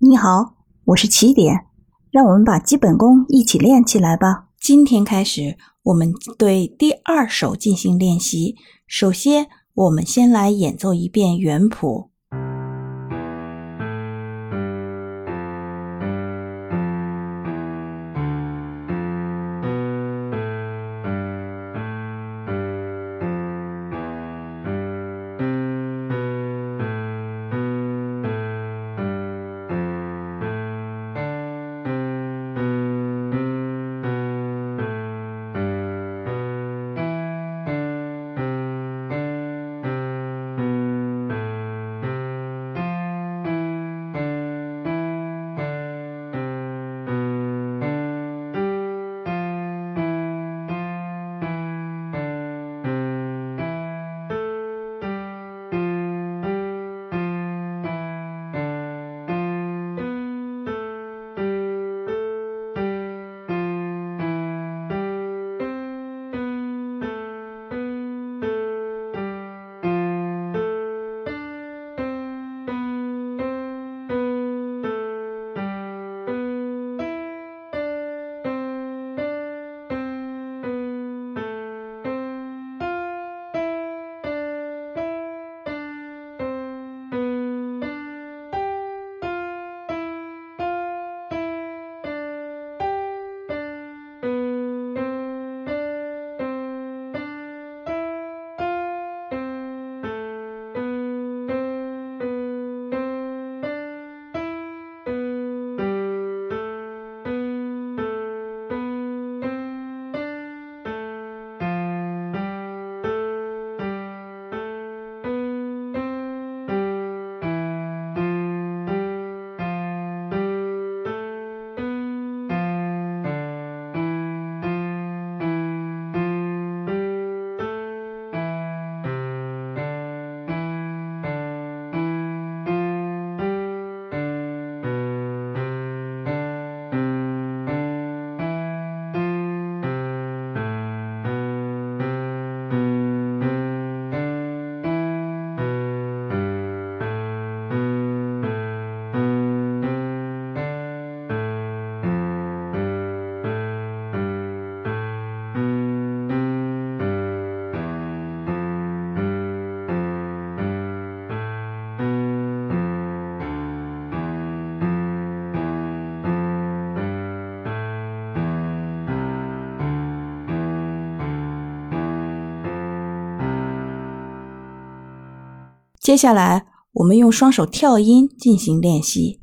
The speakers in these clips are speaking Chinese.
你好，我是起点，让我们把基本功一起练起来吧。今天开始，我们对第二首进行练习。首先，我们先来演奏一遍原谱。接下来，我们用双手跳音进行练习。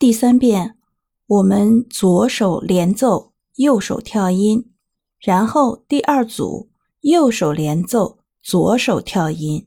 第三遍，我们左手连奏，右手跳音，然后第二组右手连奏，左手跳音。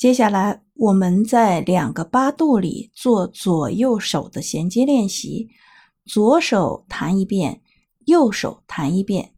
接下来，我们在两个八度里做左右手的衔接练习，左手弹一遍，右手弹一遍。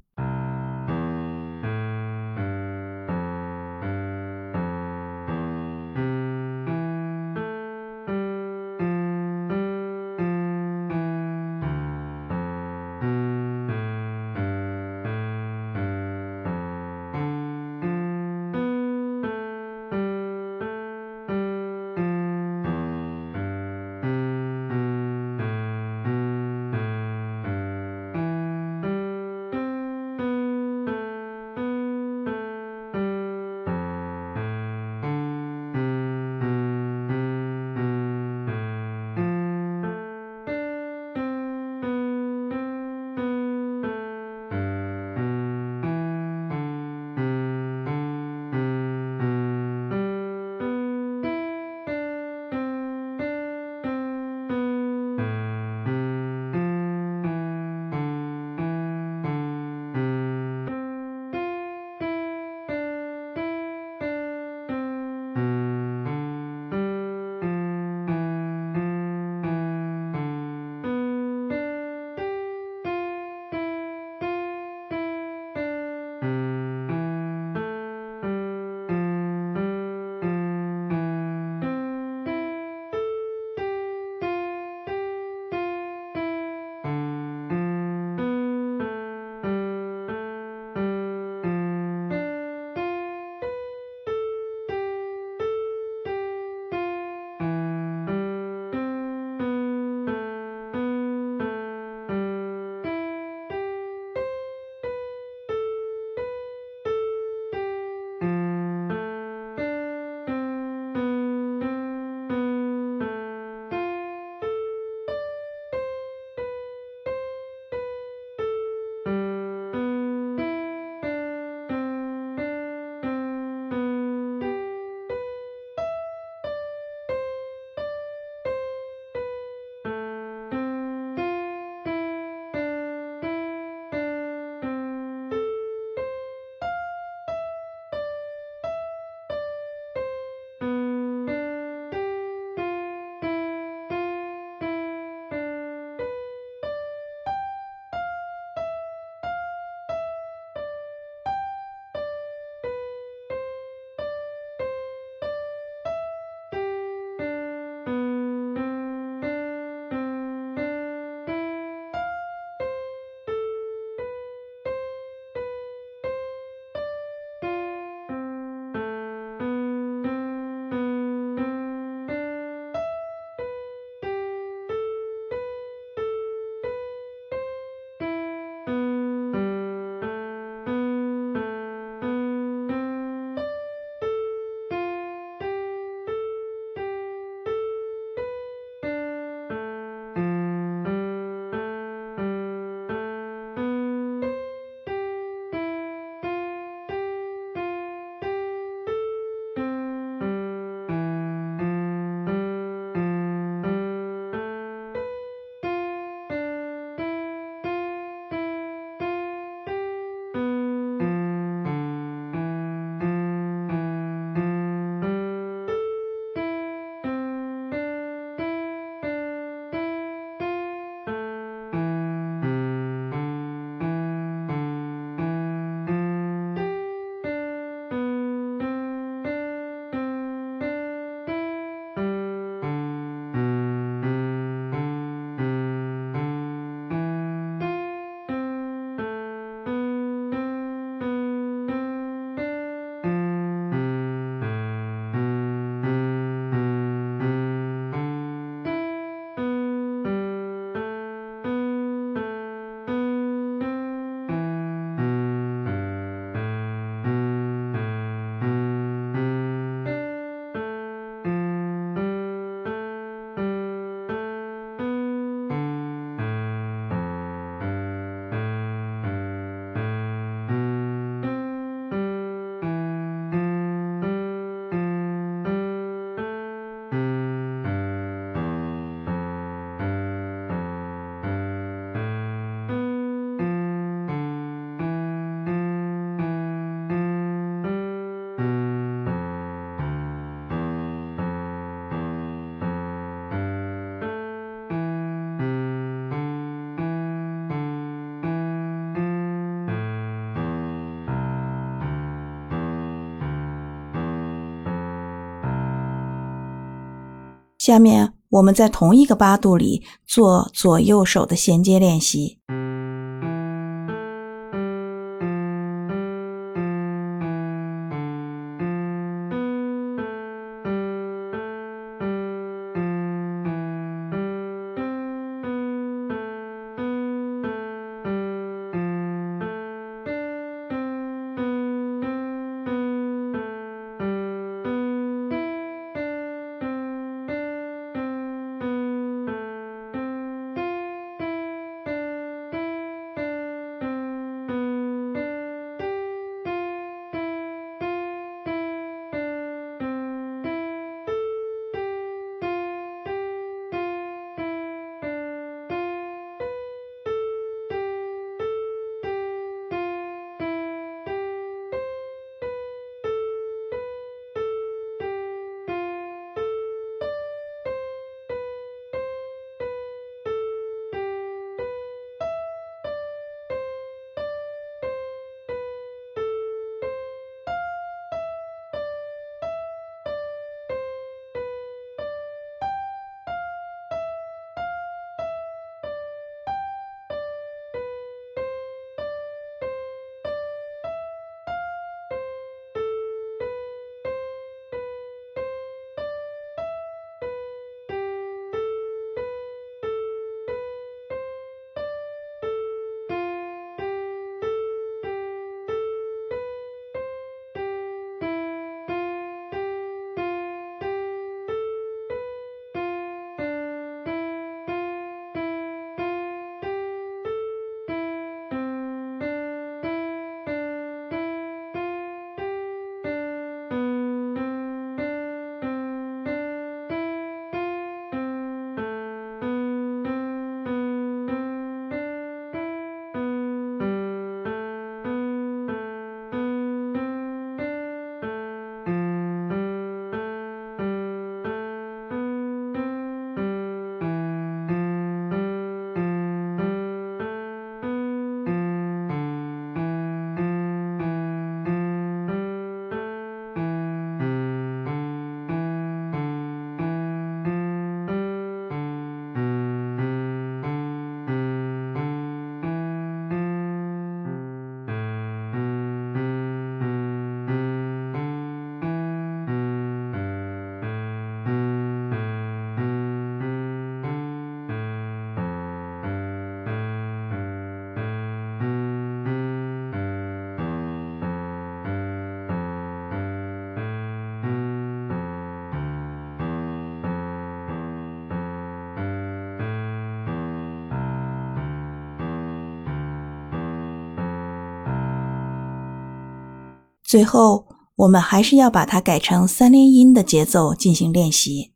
下面我们在同一个八度里做左右手的衔接练习。最后，我们还是要把它改成三连音的节奏进行练习。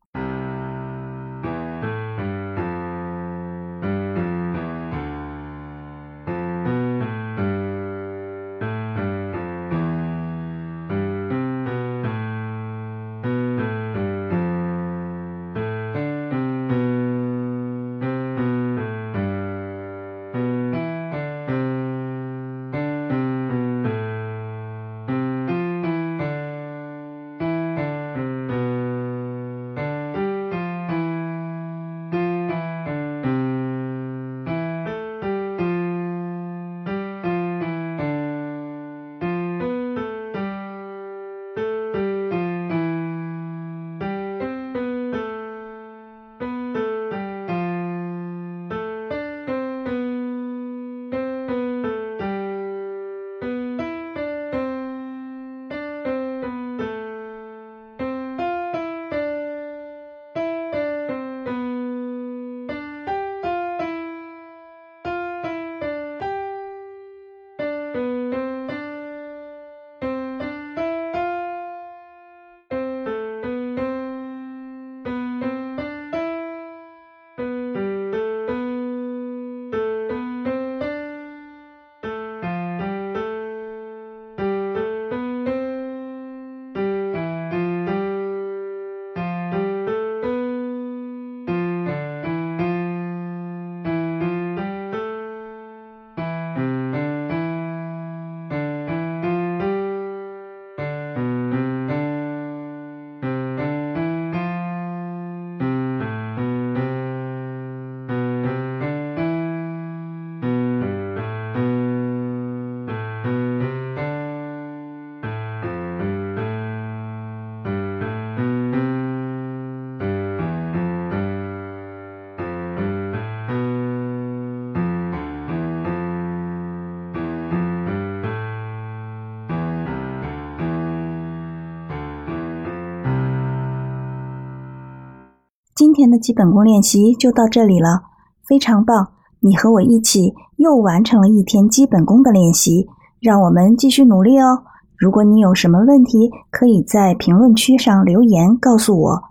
天的基本功练习就到这里了，非常棒！你和我一起又完成了一天基本功的练习，让我们继续努力哦。如果你有什么问题，可以在评论区上留言告诉我。